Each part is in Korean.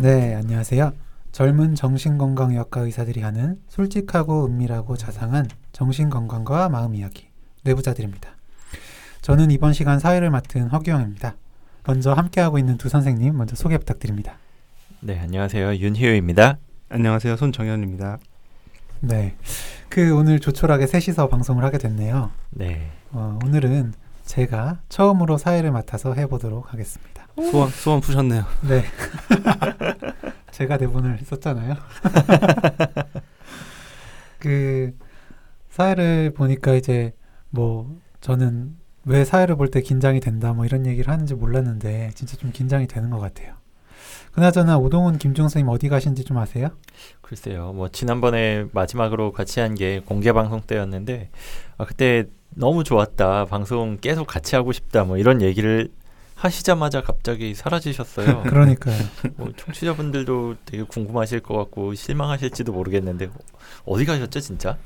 네, 안녕하세요. 젊은 정신건강의학과 의사들이 하는 솔직하고 은밀하고 자상한 정신건강과 마음 이야기 뇌부자들입니다. 저는 이번 시간 사회를 맡은 허규영입니다. 먼저 함께하고 있는 두 선생님 먼저 소개 부탁드립니다. 네, 안녕하세요. 윤희우입니다. 안녕하세요. 손정현입니다. 네, 그 오늘 조촐하게 셋이서 방송을 하게 됐네요. 네. 어, 오늘은 제가 처음으로 사회를 맡아서 해보도록 하겠습니다. 소원 소원 푸셨네요. 네. 제가 대본을 썼잖아요. 그 사회를 보니까 이제 뭐 저는 왜 사회를 볼 때 긴장이 된다 뭐 이런 얘기를 하는지 몰랐는데 진짜 좀 긴장이 되는 것 같아요. 그나저나 오동훈 김종 선생님 어디 가신지 좀 아세요? 글쎄요. 뭐 지난번에 마지막으로 같이 한 게 공개 방송 때였는데 아, 그때 너무 좋았다. 방송 계속 같이 하고 싶다. 뭐 이런 얘기를 하시자마자 갑자기 사라지셨어요. 그러니까요. 뭐 청취자분들도 되게 궁금하실 것 같고 실망하실지도 모르겠는데 어디 가셨죠, 진짜?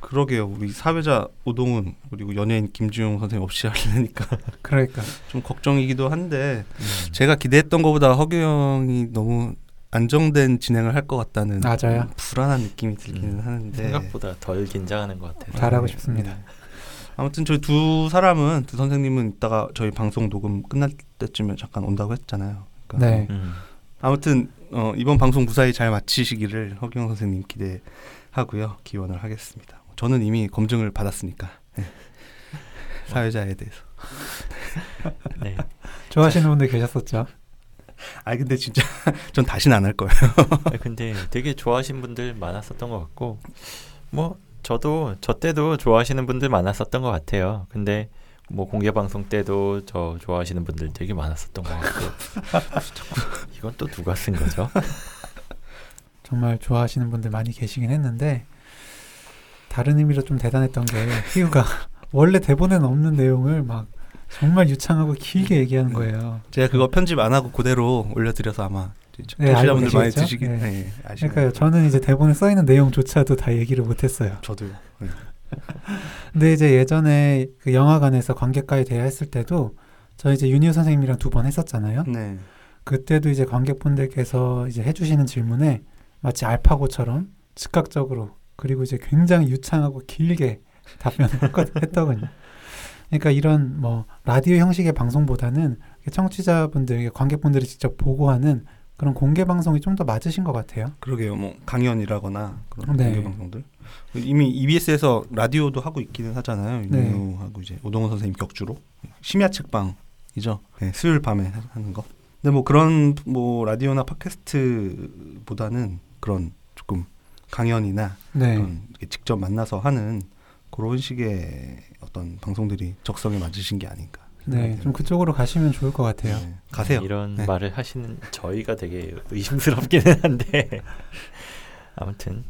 그러게요. 우리 사회자 오동훈 그리고 연예인 김주용 선생님 없이 하려니까 그러니까 좀 걱정이기도 한데 제가 기대했던 것보다 허규 형이 너무 안정된 진행을 할 것 같다는 맞아요. 좀 불안한 느낌이 들기는 음, 하는데 생각보다 덜 긴장하는 것 같아서. 잘하고 네. 싶습니다. 아무튼 저희 두 사람은 두 선생님은 이따가 저희 방송 녹음 끝날 때쯤에 잠깐 온다고 했잖아요. 그러니까 네. 음. 아무튼 어, 이번 방송 무사히 잘 마치시기를 허경 선생님 기대하고요. 기원을 하겠습니다. 저는 이미 검증을 받았으니까 네. 사회자에 대해서. 네. 좋아하시는 분들 계셨었죠. 아 근데 진짜 전 다시는 안 할 거예요. 아, 근데 되게 좋아하시는 분들 많았었던 것 같고 뭐 저도 저 때도 좋아하시는 분들 많았었던 것 같아요. 근데 뭐 공개 방송 때도 저 좋아하시는 분들 되게 많았었던 것 같고 이건 또 누가 쓴 거죠? 정말 좋아하시는 분들 많이 계시긴 했는데 다른 의미로 좀 대단했던 게 희우가 원래 대본에는 없는 내용을 막 정말 유창하고 길게 얘기하는 거예요. 제가 그거 편집 안 하고 그대로 올려드려서 아마 네, 알고 청취자분들 많이? 드시긴 네. 네? 그러니까요. 저는 이제 대본에 써 있는 내용조차도 다 얘기를 못했어요. 저도요. 네. 근데 이제 예전에 그 영화관에서 관객과의 대화했을 때도 저 이제 윤희우 선생님이랑 두 번 했었잖아요. 네. 그때도 이제 관객분들께서 이제 해주시는 질문에 마치 알파고처럼 즉각적으로 그리고 이제 굉장히 유창하고 길게 답변을 했더군요. 그러니까 이런 뭐 라디오 형식의 방송보다는 청취자분들, 관객분들이 직접 보고 하는 그런 공개 방송이 좀 더 맞으신 것 같아요. 그러게요. 뭐 강연이라거나 그런 네. 공개 방송들. 이미 EBS에서 라디오도 하고 있기는 하잖아요. 네. 윤유하고 이제 오동훈 선생님 격주로 심야 책방이죠. 네, 수요일 밤에 하는 거. 근데 뭐 그런 뭐 라디오나 팟캐스트보다는 그런 조금 강연이나 네. 그런 직접 만나서 하는 그런 식의 어떤 방송들이 적성에 맞으신 게 아닌가. 네, 좀 그쪽으로 가시면 좋을 것 같아요. 네, 가세요. 이런 네. 말을 하시는 저희가 되게 의심스럽기는 한데 아무튼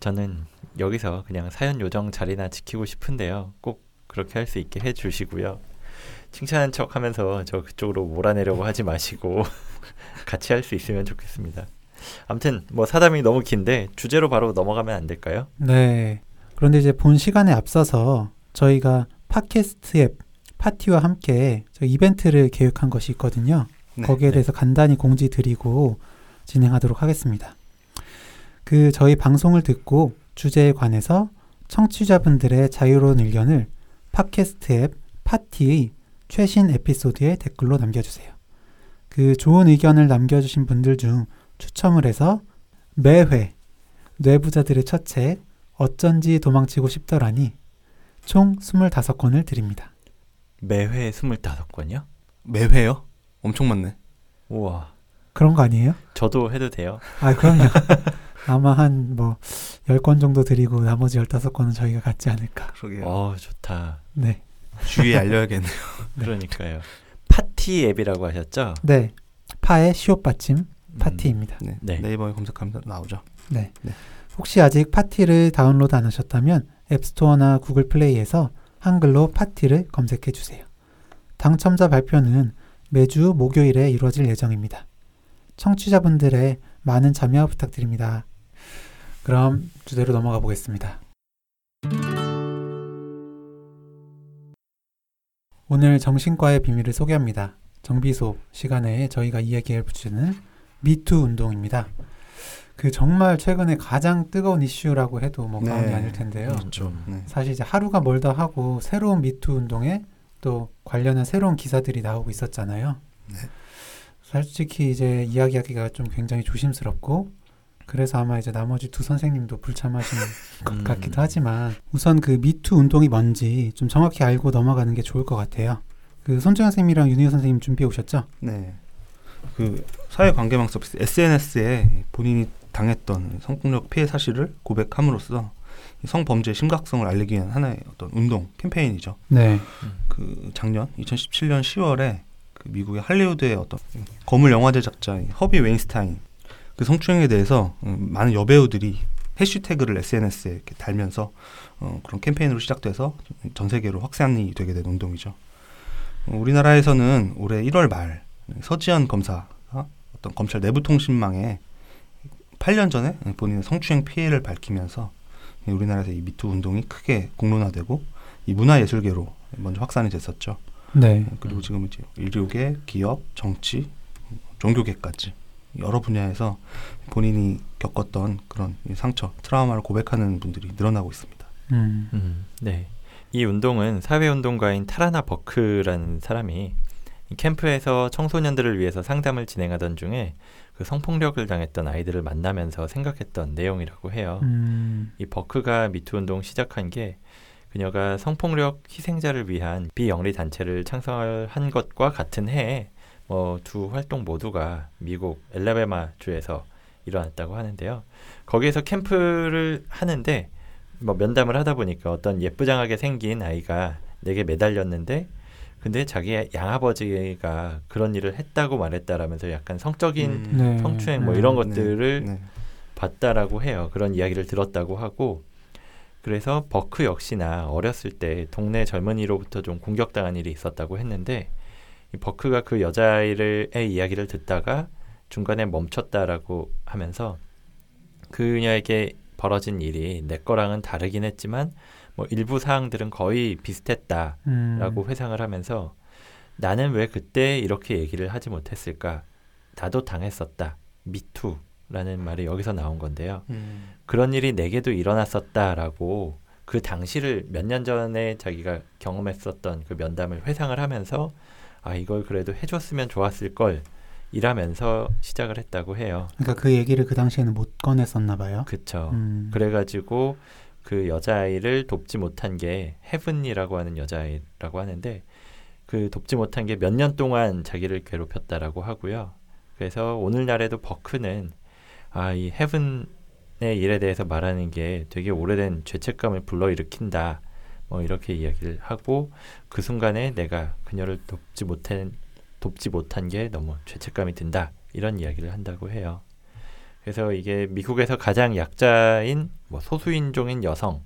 저는 여기서 그냥 사연 요정 자리나 지키고 싶은데요. 꼭 그렇게 할 수 있게 해주시고요. 칭찬한 척하면서 저 그쪽으로 몰아내려고 하지 마시고 같이 할 수 있으면 좋겠습니다. 아무튼 뭐 사담이 너무 긴데 주제로 바로 넘어가면 안 될까요? 네. 그런데 이제 본 시간에 앞서서 저희가 팟캐스트 앱 파티와 함께 저 이벤트를 계획한 것이 있거든요. 네. 거기에 대해서 간단히 공지 드리고 진행하도록 하겠습니다. 그 저희 방송을 듣고 주제에 관해서 청취자분들의 자유로운 의견을 팟캐스트 앱 파티의 최신 에피소드에 댓글로 남겨주세요. 그 좋은 의견을 남겨주신 분들 중 추첨을 해서 매회 뇌부자들의 첫 책 어쩐지 도망치고 싶더라니 총 25권을 드립니다. 매회 25건이요? 매회요? 엄청 많네. 우와 그런 거 아니에요? 저도 해도 돼요? 아, 그럼요. 아마 한 뭐 10건 정도 드리고 나머지 15건은 저희가 갖지 않을까. 그러게요. 어 좋다 네. 주위에 알려야겠네요. 그러니까요 파티 앱이라고 하셨죠? 네. 파의 시옷 받침 음, 파티입니다. 네. 네. 네 이버에 검색하면 나오죠. 네. 네. 혹시 아직 파티를 다운로드 안 하셨다면 앱스토어나 구글 플레이에서 한글로 파티를 검색해 주세요. 당첨자 발표는 매주 목요일에 이루어질 예정입니다. 청취자분들의 많은 참여 부탁드립니다. 그럼 주제로 넘어가 보겠습니다. 오늘 정신과의 비밀을 소개합니다. 정비소 시간에 저희가 이야기할 주제는 미투 운동입니다. 그 정말 최근에 가장 뜨거운 이슈라고 해도 뭐 과언이 네. 아닐 텐데요. 그렇죠. 네. 사실 이제 하루가 멀다 하고 새로운 미투 운동에 또 관련한 새로운 기사들이 나오고 있었잖아요. 네. 솔직히 이제 이야기하기가 좀 굉장히 조심스럽고 그래서 아마 이제 나머지 두 선생님도 불참하시는 것 음. 같기도 하지만 우선 그 미투 운동이 뭔지 좀 정확히 알고 넘어가는 게 좋을 것 같아요. 그 손정현 선생님이랑 윤희호 선생님 준비해 오셨죠? 네. 그 사회 관계망 서비스 SNS에 본인이 당했던 성폭력 피해 사실을 고백함으로써 이 성범죄의 심각성을 알리기 위한 하나의 어떤 운동 캠페인이죠. 네. 그 작년 2017년 10월에 그 미국의 할리우드의 어떤 거물 영화 제 작자인 허비 웨인스타인 그 성추행에 대해서 음, 많은 여배우들이 해시태그를 SNS에 이렇게 달면서 어, 그런 캠페인으로 시작돼서 전 세계로 확산이 되게 된 운동이죠. 어, 우리나라에서는 올해 1월 말 서지현 검사가 어떤 검찰 내부 통신망에 8년 전에 본인의 성추행 피해를 밝히면서 우리나라에서 이 미투 운동이 크게 공론화되고 이 문화예술계로 먼저 확산이 됐었죠. 네. 그리고 지금 이제 의료계, 기업, 정치, 종교계까지 여러 분야에서 본인이 겪었던 그런 이 상처, 트라우마를 고백하는 분들이 늘어나고 있습니다. 음. 음, 네. 이 운동은 사회운동가인 타라나 버크라는 사람이 이 캠프에서 청소년들을 위해서 상담을 진행하던 중에 그 성폭력을 당했던 아이들을 만나면서 생각했던 내용이라고 해요. 음. 이 버크가 미투 운동 시작한 게 그녀가 성폭력 희생자를 위한 비영리 단체를 창설한 것과 같은 해에 뭐두 활동 모두가 미국 엘라베마 주에서 일어났다고 하는데요. 거기에서 캠프를 하는데 뭐 면담을 하다 보니까 어떤 예쁘장하게 생긴 아이가 내게 매달렸는데 근데 자기 양아버지가 그런 일을 했다고 말했다라면서 약간 성적인 음, 네. 성추행 뭐 음. 이런 네, 것들을 네. 봤다라고 해요. 그런 이야기를 들었다고 하고 그래서 버크 역시나 어렸을 때 동네 젊은이로부터 좀 공격당한 일이 있었다고 했는데 이 버크가 그 여자아이의 이야기를 듣다가 중간에 멈췄다라고 하면서 그녀에게 벌어진 일이 내 거랑은 다르긴 했지만 뭐 일부 사항들은 거의 비슷했다. 음. 라고 회상을 하면서 나는 왜 그때 이렇게 얘기를 하지 못했을까? 나도 당했었다. 미투라는 말이 여기서 나온 건데요. 음, 그런 일이 내게도 일어났었다라고 그 당시를 몇 년 전에 자기가 경험했었던 그 면담을 회상을 하면서 아 이걸 그래도 해줬으면 좋았을 걸 이라면서 시작을 했다고 해요. 그러니까 그 얘기를 그 당시에는 못 꺼냈었나 봐요. 그쵸. 음. 그래가지고 그 여자아이를 돕지 못한 게 헤븐이라고 하는 여자아이라고 하는데 그 돕지 못한 게 몇 년 동안 자기를 괴롭혔다라고 하고요. 그래서 오늘날에도 버크는 아 이 헤븐의 일에 대해서 말하는 게 되게 오래된 죄책감을 불러일으킨다. 뭐 이렇게 이야기를 하고 그 순간에 내가 그녀를 돕지 못한 돕지 못한 게 너무 죄책감이 든다. 이런 이야기를 한다고 해요. 그래서 이게 미국에서 가장 약자인 뭐 소수인종인 여성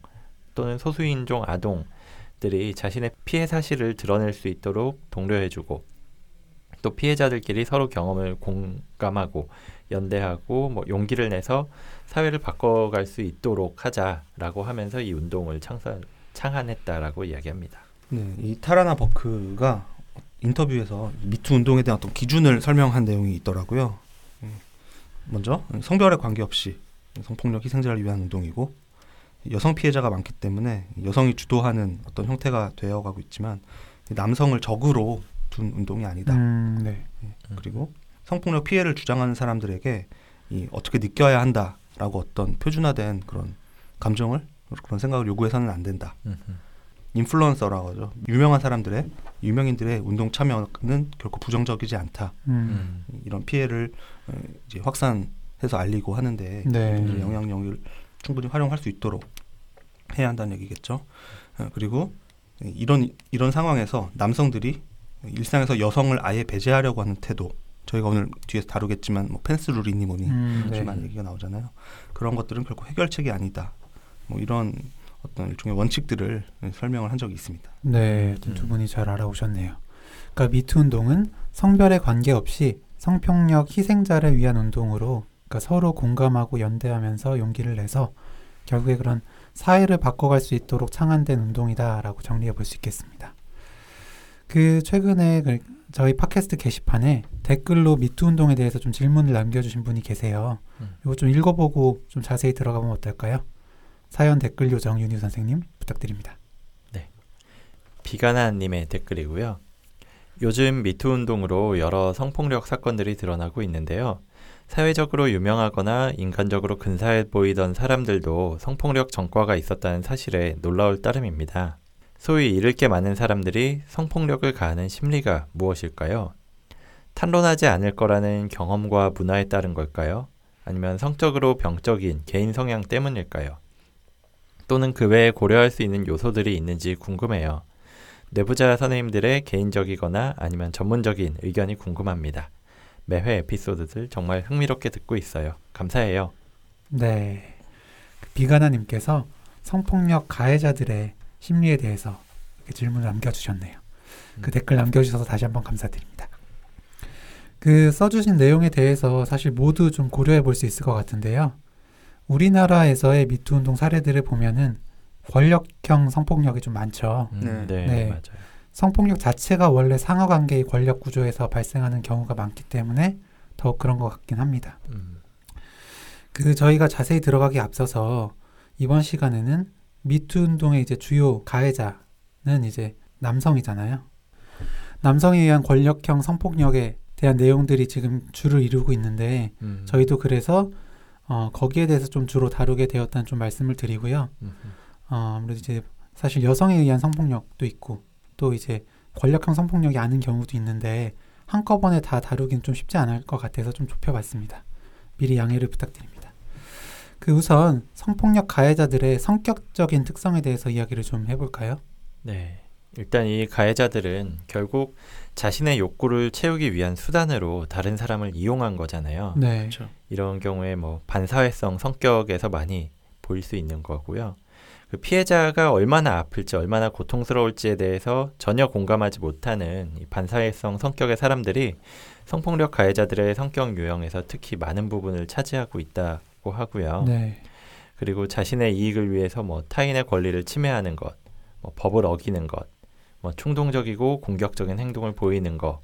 또는 소수인종 아동들이 자신의 피해 사실을 드러낼 수 있도록 독려해주고 또 피해자들끼리 서로 경험을 공감하고 연대하고 뭐 용기를 내서 사회를 바꿔갈 수 있도록 하자라고 하면서 이 운동을 창설, 창안했다라고 이야기합니다. 네, 이 타라나 버크가 인터뷰에서 미투 운동에 대한 어떤 기준을 설명한 내용이 있더라고요. 음, 먼저 성별에 관계없이 성폭력 희생자를 위한 운동이고 여성 피해자가 많기 때문에 여성이 주도하는 어떤 형태가 되어가고 있지만 남성을 적으로 둔 운동이 아니다. 음, 네. 그리고 성폭력 피해를 주장하는 사람들에게 이 어떻게 느껴야 한다라고 어떤 표준화된 그런 감정을 그런 생각을 요구해서는 안 된다. 인플루언서라고 하죠. 유명한 사람들의 유명인들의 운동 참여는 결코 부정적이지 않다. 음. 이런 피해를 어, 이제 확산해서 알리고 하는데 네. 영향력을 충분히 활용할 수 있도록 해야 한다는 얘기겠죠. 어, 그리고 이런 이런 상황에서 남성들이 일상에서 여성을 아예 배제하려고 하는 태도 저희가 오늘 뒤에서 다루겠지만 뭐 펜스 룰이니 뭐니 음, 네. 얘기가 나오잖아요. 그런 것들은 결코 해결책이 아니다. 뭐 이런 어떤 일종의 원칙들을 설명을 한 적이 있습니다. 네, 음. 두 분이 잘 알아오셨네요. 그러니까 미투 운동은 성별에 관계없이 성폭력 희생자를 위한 운동으로 그러니까 서로 공감하고 연대하면서 용기를 내서 결국에 그런 사회를 바꿔갈 수 있도록 창안된 운동이다라고 정리해 볼 수 있겠습니다. 그 최근에 그 저희 팟캐스트 게시판에 댓글로 미투 운동에 대해서 좀 질문을 남겨주신 분이 계세요. 음. 이거 좀 읽어보고 좀 자세히 들어가 보면 어떨까요? 사연 댓글 요정 윤희 선생님 부탁드립니다. 비가나님의 댓글이고요. 요즘 미투 운동으로 여러 성폭력 사건들이 드러나고 있는데요. 사회적으로 유명하거나 인간적으로 근사해 보이던 사람들도 성폭력 전과가 있었다는 사실에 놀라울 따름입니다. 소위 잃을 게 많은 사람들이 성폭력을 가하는 심리가 무엇일까요? 탄론하지 않을 거라는 경험과 문화에 따른 걸까요? 아니면 성적으로 병적인 개인 성향 때문일까요? 또는 그 외에 고려할 수 있는 요소들이 있는지 궁금해요. 내부자 선생님들의 개인적이거나 아니면 전문적인 의견이 궁금합니다. 매회 에피소드들 정말 흥미롭게 듣고 있어요. 감사해요. 네. 그 비가나님께서 성폭력 가해자들의 심리에 대해서 질문을 남겨주셨네요. 그 음. 댓글 남겨주셔서 다시 한번 감사드립니다. 그 써주신 내용에 대해서 사실 모두 좀 고려해 볼 수 있을 것 같은데요. 우리나라에서의 미투 운동 사례들을 보면은 권력형 성폭력이 좀 많죠. 음, 네. 네, 네. 맞아요. 성폭력 자체가 원래 상하 관계의 권력 구조에서 발생하는 경우가 많기 때문에 더욱 그런 것 같긴 합니다. 음, 그 저희가 자세히 들어가기 앞서서 이번 시간에는 미투 운동의 이제 주요 가해자는 이제 남성이잖아요. 남성에 의한 권력형 성폭력에 대한 내용들이 지금 주를 이루고 있는데 음, 저희도 그래서 어, 거기에 대해서 좀 주로 다루게 되었다는 좀 말씀을 드리고요. 어, 아무래도 이제 사실 여성에 의한 성폭력도 있고 또 이제 권력형 성폭력이 아닌 경우도 있는데 한꺼번에 다 다루긴 좀 쉽지 않을 것 같아서 좀 좁혀봤습니다. 미리 양해를 부탁드립니다. 그 우선 성폭력 가해자들의 성격적인 특성에 대해서 이야기를 좀 해볼까요? 네. 일단 이 가해자들은 결국 자신의 욕구를 채우기 위한 수단으로 다른 사람을 이용한 거잖아요. 네. 그렇죠. 이런 경우에 뭐 반사회성 성격에서 많이 보일 수 있는 거고요. 그 피해자가 얼마나 아플지 얼마나 고통스러울지에 대해서 전혀 공감하지 못하는 이 반사회성 성격의 사람들이 성폭력 가해자들의 성격 유형에서 특히 많은 부분을 차지하고 있다고 하고요. 네. 그리고 자신의 이익을 위해서 뭐 타인의 권리를 침해하는 것, 뭐 법을 어기는 것, 뭐 충동적이고 공격적인 행동을 보이는 것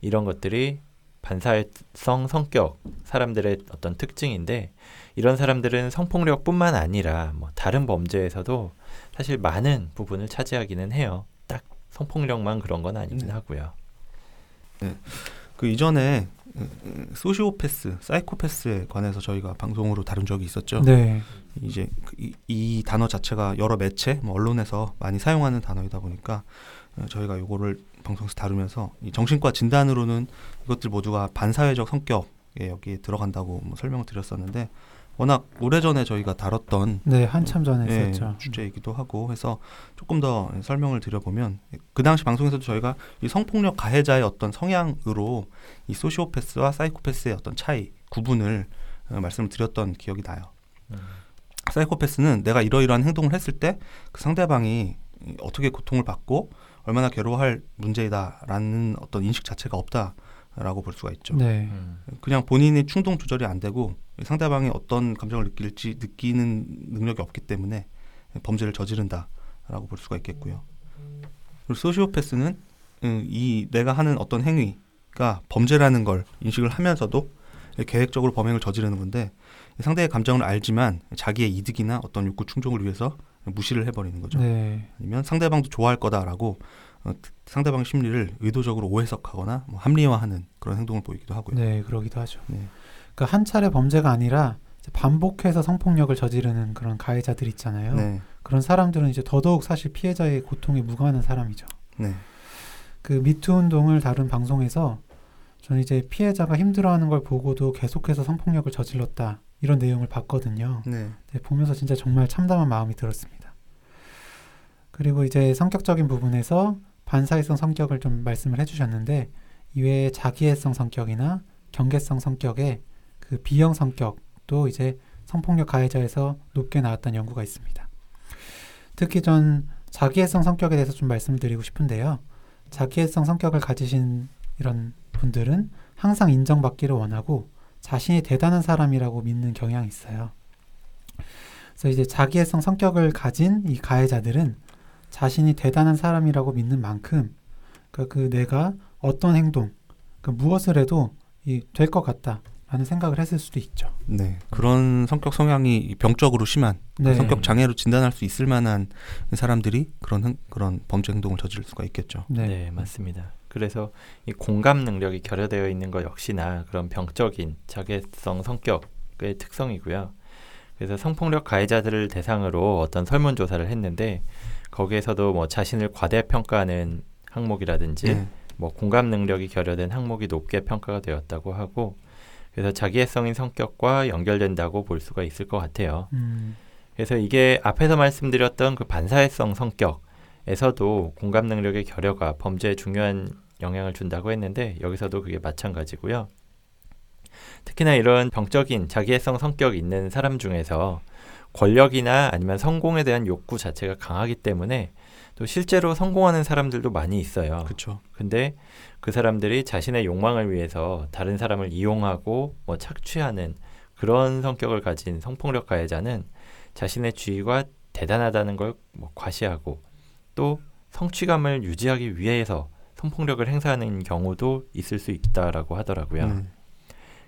이런 것들이 반사회성 성격 사람들의 어떤 특징인데 이런 사람들은 성폭력뿐만 아니라 뭐 다른 범죄에서도 사실 많은 부분을 차지하기는 해요. 딱 성폭력만 그런 건 아니긴 네. 하고요. 그 이전에 소시오패스, 사이코패스에 관해서 저희가 방송으로 다룬 적이 있었죠. 네. 이제 그 이, 이 단어 자체가 여러 매체, 뭐 언론에서 많이 사용하는 단어이다 보니까 어, 저희가 요거를 방송에서 다루면서 이 정신과 진단으로는 이것들 모두가 반사회적 성격에 여기에 들어간다고 뭐 설명을 드렸었는데 워낙 오래전에 저희가 다뤘던 네. 한참 전에 예, 했었죠. 주제이기도 하고 해서 조금 더 설명을 드려보면 그 당시 방송에서도 저희가 이 성폭력 가해자의 어떤 성향으로 이 소시오패스와 사이코패스의 어떤 차이 구분을 어, 말씀을 드렸던 기억이 나요. 음. 사이코패스는 내가 이러이러한 행동을 했을 때 그 상대방이 어떻게 고통을 받고 얼마나 괴로워할 문제이다라는 어떤 인식 자체가 없다라고 볼 수가 있죠. 네. 음. 그냥 본인의 충동 조절이 안 되고 상대방이 어떤 감정을 느낄지 느끼는 능력이 없기 때문에 범죄를 저지른다라고 볼 수가 있겠고요. 그리고 소시오패스는 음, 이 내가 하는 어떤 행위가 범죄라는 걸 인식을 하면서도 계획적으로 범행을 저지르는 건데 상대의 감정을 알지만 자기의 이득이나 어떤 욕구 충족을 위해서 무시를 해버리는 거죠. 네. 아니면 상대방도 좋아할 거다라고 어, 상대방 심리를 의도적으로 오해석하거나 뭐 합리화하는 그런 행동을 보이기도 하고요. 네. 그러기도 하죠. 네. 그러니까 한 차례 범죄가 아니라 반복해서 성폭력을 저지르는 그런 가해자들 있잖아요. 네. 그런 사람들은 이제 더더욱 사실 피해자의 고통에 무관한 사람이죠. 네. 그 미투 운동을 다룬 방송에서 저는 이제 피해자가 힘들어하는 걸 보고도 계속해서 성폭력을 저질렀다 이런 내용을 봤거든요. 네. 네, 보면서 진짜 정말 참담한 마음이 들었습니다. 그리고 이제 성격적인 부분에서 반사회성 성격을 좀 말씀을 해주셨는데 이외에 자기애성 성격이나 경계성 성격의 그 B형 성격도 이제 성폭력 가해자에서 높게 나왔다는 연구가 있습니다. 특히 전 자기애성 성격에 대해서 좀 말씀드리고 싶은데요. 자기애성 성격을 가지신 이런 분들은 항상 인정받기를 원하고 자신이 대단한 사람이라고 믿는 경향이 있어요. 그래서 이제 자기애성 성격을 가진 이 가해자들은 자신이 대단한 사람이라고 믿는 만큼 그러니까 그 내가 어떤 행동, 그 무엇을 해도 이될것 같다라는 생각을 했을 수도 있죠. 네. 그런 성격 성향이 병적으로 심한 네. 성격 장애로 진단할 수 있을 만한 사람들이 그런 행- 그런 범죄 행동을 저지를 수가 있겠죠. 네. 네, 맞습니다. 그래서 이 공감 능력이 결여되어 있는 것 역시나 그런 병적인 자개성 성격의 특성이고요. 그래서 성폭력 가해자들을 대상으로 어떤 설문조사를 했는데 거기에서도 뭐 자신을 과대평가하는 항목이라든지 네. 뭐 공감 능력이 결여된 항목이 높게 평가가 되었다고 하고 그래서 자기애성인 성격과 연결된다고 볼 수가 있을 것 같아요. 음, 그래서 이게 앞에서 말씀드렸던 그 반사회성 성격에서도 공감 능력의 결여가 범죄에 중요한 영향을 준다고 했는데 여기서도 그게 마찬가지고요. 특히나 이런 병적인 자기애성 성격이 있는 사람 중에서 권력이나 아니면 성공에 대한 욕구 자체가 강하기 때문에 또 실제로 성공하는 사람들도 많이 있어요. 그렇죠. 근데 그 사람들이 자신의 욕망을 위해서 다른 사람을 이용하고 뭐 착취하는 그런 성격을 가진 성폭력 가해자는 자신의 주의가 대단하다는 걸 뭐 과시하고 또 성취감을 유지하기 위해서 성폭력을 행사하는 경우도 있을 수 있다라고 하더라고요. 네.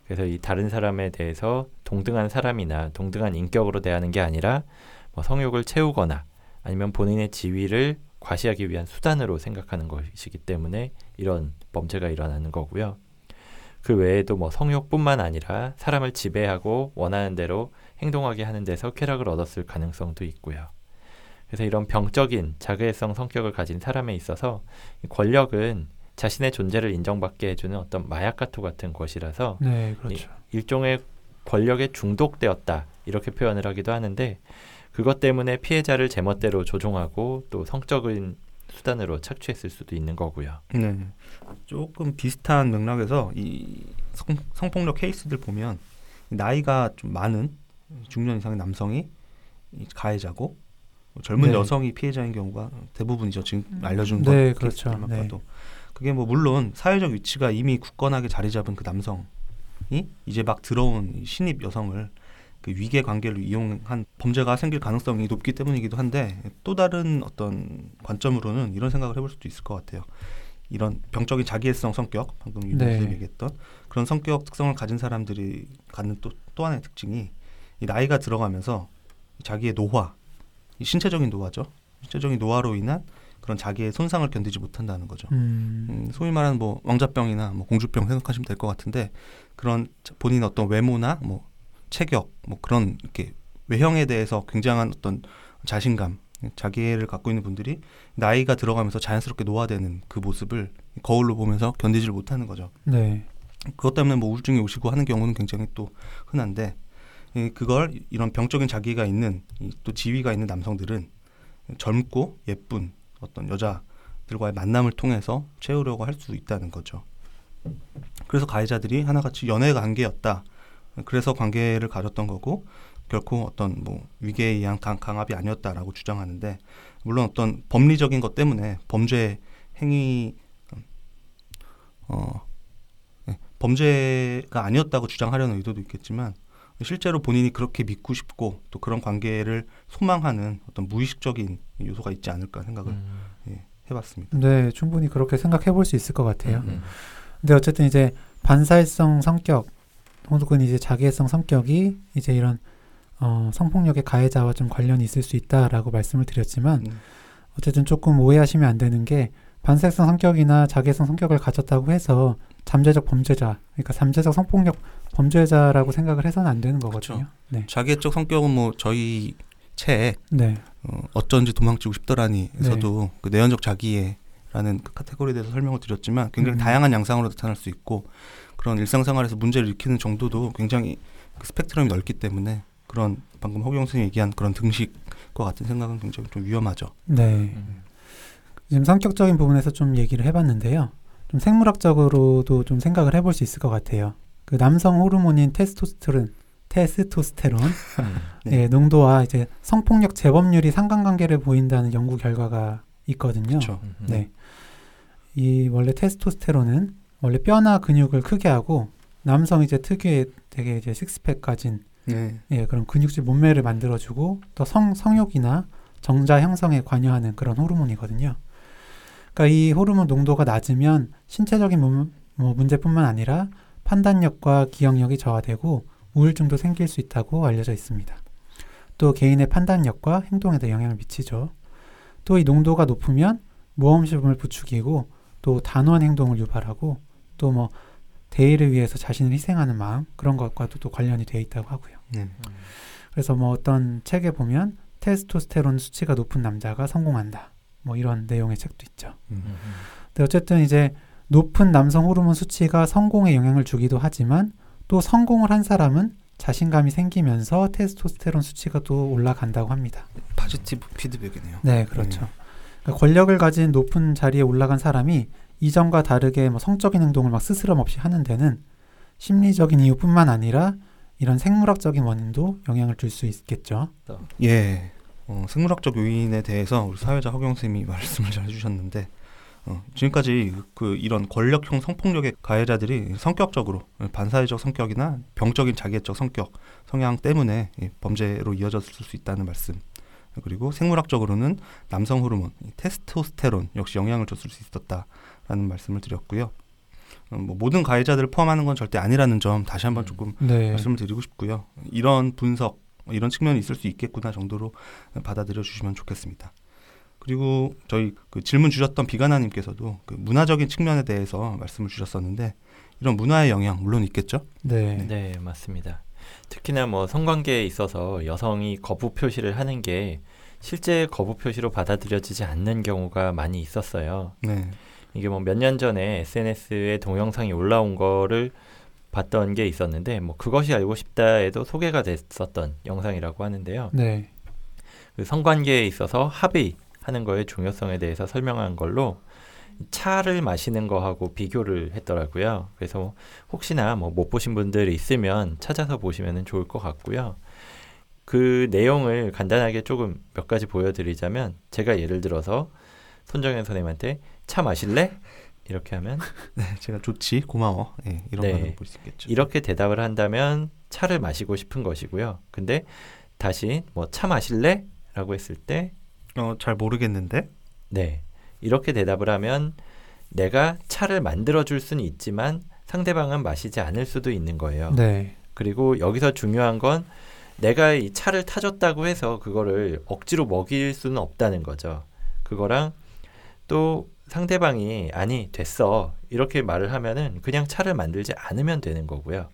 그래서 이 다른 사람에 대해서 동등한 사람이나 동등한 인격으로 대하는 게 아니라 뭐 성욕을 채우거나 아니면 본인의 지위를 과시하기 위한 수단으로 생각하는 것이기 때문에 이런 범죄가 일어나는 거고요. 그 외에도 뭐 성욕뿐만 아니라 사람을 지배하고 원하는 대로 행동하게 하는 데서 쾌락을 얻었을 가능성도 있고요. 그래서 이런 병적인 자괴성 성격을 가진 사람에 있어서 이 권력은 자신의 존재를 인정받게 해주는 어떤 마약가토 같은 것이라서 네, 그렇죠. 일종의 권력에 중독되었다 이렇게 표현을 하기도 하는데 그것 때문에 피해자를 제멋대로 조종하고 또 성적인 수단으로 착취했을 수도 있는 거고요. 네. 조금 비슷한 맥락에서 이 성, 성폭력 케이스들 보면 나이가 좀 많은 중년 이상의 남성이 이 가해자고 젊은 네. 여성이 피해자인 경우가 대부분이죠. 지금 알려준 네, 것 그렇죠. 케이스들만 네. 그게 뭐 물론 사회적 위치가 이미 굳건하게 자리 잡은 그 남성이 이제 막 들어온 이 신입 여성을 그 위계 관계를 이용한 범죄가 생길 가능성이 높기 때문이기도 한데 또 다른 어떤 관점으로는 이런 생각을 해볼 수도 있을 것 같아요. 이런 병적인 자기애성 성격 방금 윤 네. 선생님이 얘기했던 그런 성격 특성을 가진 사람들이 갖는 또 또 하나의 특징이 이 나이가 들어가면서 자기의 노화, 이 신체적인 노화죠. 신체적인 노화로 인한 그런 자기의 손상을 견디지 못한다는 거죠. 음, 음, 소위 말하는 뭐 왕자병이나 뭐 공주병 생각하시면 될 것 같은데 그런 자- 본인 어떤 외모나 뭐 체격 뭐 그런 이렇게 외형에 대해서 굉장한 어떤 자신감 자기애를 갖고 있는 분들이 나이가 들어가면서 자연스럽게 노화되는 그 모습을 거울로 보면서 견디질 못하는 거죠. 네, 그것 때문에 뭐 우울증이 오시고 하는 경우는 굉장히 또 흔한데 이 그걸 이런 병적인 자기가 있는 이또 지위가 있는 남성들은 젊고 예쁜 어떤 여자들과의 만남을 통해서 채우려고 할 수 있다는 거죠. 그래서 가해자들이 하나같이 연애 관계였다. 그래서 관계를 가졌던 거고 결코 어떤 뭐 위계에 의한 강, 강압이 아니었다라고 주장하는데 물론 어떤 법리적인 것 때문에 범죄 행위 어 네, 범죄가 아니었다고 주장하려는 의도도 있겠지만 실제로 본인이 그렇게 믿고 싶고 또 그런 관계를 소망하는 어떤 무의식적인 요소가 있지 않을까 생각을 음, 예, 해봤습니다. 네, 충분히 그렇게 생각해 볼 수 있을 것 같아요. 음. 근데 어쨌든 이제 반사회성 성격 혹은 이제 자기애성 성격이 이제 이런 어, 성폭력의 가해자와 좀 관련이 있을 수 있다라고 말씀을 드렸지만 음, 어쨌든 조금 오해하시면 안 되는 게 반사회성 성격이나 자기애성 성격을 가졌다고 해서 잠재적 범죄자, 그러니까 잠재적 성폭력 범죄자라고 생각을 해서는 안 되는 거거든요. 네, 자기애적 성격은 뭐 저희 책 네, 어, 어쩐지 도망치고 싶더라니에서도 그 내연적 자기애라는 그 카테고리에 대해서 설명을 드렸지만 굉장히 음. 다양한 양상으로 나타날 수 있고 그런 일상생활에서 문제를 일으키는 정도도 굉장히 그 스펙트럼이 넓기 때문에 그런 방금 허경 선생님이 얘기한 그런 등식과 같은 생각은 굉장히 좀 위험하죠. 네. 음. 지금 성격적인 부분에서 좀 얘기를 해봤는데요. 좀 생물학적으로도 좀 생각을 해볼 수 있을 것 같아요. 그 남성 호르몬인 테스토스테론, 테스토스테론 음. 네. 예, 농도와 이제 성폭력 재범률이 상관관계를 보인다는 연구 결과가 있거든요. 음. 네. 이 원래 테스토스테론은 원래 뼈나 근육을 크게 하고 남성 이제 특유의 되게 이제 식스팩 가진 네. 예, 그런 근육질 몸매를 만들어주고 또 성, 성욕이나 정자 형성에 관여하는 그런 호르몬이거든요. 그러니까 이 호르몬 농도가 낮으면 신체적인 문, 뭐 문제뿐만 아니라 판단력과 기억력이 저하되고 우울증도 생길 수 있다고 알려져 있습니다. 또 개인의 판단력과 행동에도 영향을 미치죠. 또 이 농도가 높으면 모험심을 부추기고 또 단호한 행동을 유발하고 또 뭐 대의를 위해서 자신을 희생하는 마음 그런 것과도 또 관련이 되어 있다고 하고요. 네. 그래서 뭐 어떤 책에 보면 테스토스테론 수치가 높은 남자가 성공한다. 뭐 이런 내용의 책도 있죠. 음. 음, 근데 어쨌든 이제 높은 남성 호르몬 수치가 성공에 영향을 주기도 하지만 또 성공을 한 사람은 자신감이 생기면서 테스토스테론 수치가 또 올라간다고 합니다. 파지티브 피드백이네요. 네, 그렇죠. 그러니까 권력을 가진 높은 자리에 올라간 사람이 이전과 다르게 뭐 성적인 행동을 막 스스럼 없이 하는 데는 심리적인 이유뿐만 아니라 이런 생물학적인 원인도 영향을 줄 수 있겠죠. 예. 어, 생물학적 요인에 대해서 우리 사회자 허경 쌤이 말씀을 잘 해주셨는데 어, 지금까지 그 이런 권력형 성폭력의 가해자들이 성격적으로 반사회적 성격이나 병적인 자기애적 성격 성향 때문에 이 범죄로 이어졌을 수 있다는 말씀 그리고 생물학적으로는 남성 호르몬 이 테스토스테론 역시 영향을 줬을 수 있었다라는 말씀을 드렸고요. 어, 뭐 모든 가해자들을 포함하는 건 절대 아니라는 점 다시 한번 음. 조금 네. 말씀을 드리고 싶고요. 이런 분석, 이런 측면이 있을 수 있겠구나 정도로 받아들여 주시면 좋겠습니다. 그리고 저희 그 질문 주셨던 비가나님께서도 그 문화적인 측면에 대해서 말씀을 주셨었는데 이런 문화의 영향 물론 있겠죠. 네. 네, 맞습니다. 특히나 뭐 성관계에 있어서 여성이 거부 표시를 하는 게 실제 거부 표시로 받아들여지지 않는 경우가 많이 있었어요. 네, 이게 뭐 몇 년 전에 SNS에 동영상이 올라온 거를 봤던 게 있었는데 뭐 그것이 알고 싶다에도 소개가 됐었던 영상이라고 하는데요. 네. 그 성관계에 있어서 합의하는 거의 중요성에 대해서 설명한 걸로 차를 마시는 거하고 비교를 했더라고요. 그래서 혹시나 뭐 못 보신 분들이 있으면 찾아서 보시면 좋을 것 같고요. 그 내용을 간단하게 조금 몇 가지 보여드리자면 제가 예를 들어서 손정현 선생님한테 차 마실래? 이렇게 하면 네, 제가 좋지, 고마워. 예, 이런 네. 반응 볼수 있겠죠. 이렇게 대답을 한다면 차를 마시고 싶은 것이고요. 근데 다시 뭐 차 마실래? 라고 했을 때 어, 잘 모르겠는데. 네. 이렇게 대답을 하면 내가 차를 만들어 줄 수는 있지만 상대방은 마시지 않을 수도 있는 거예요. 네. 그리고 여기서 중요한 건 내가 이 차를 타줬다고 해서 그거를 억지로 먹일 수는 없다는 거죠. 그거랑 또 상대방이 아니 됐어 이렇게 말을 하면은 그냥 차를 만들지 않으면 되는 거고요.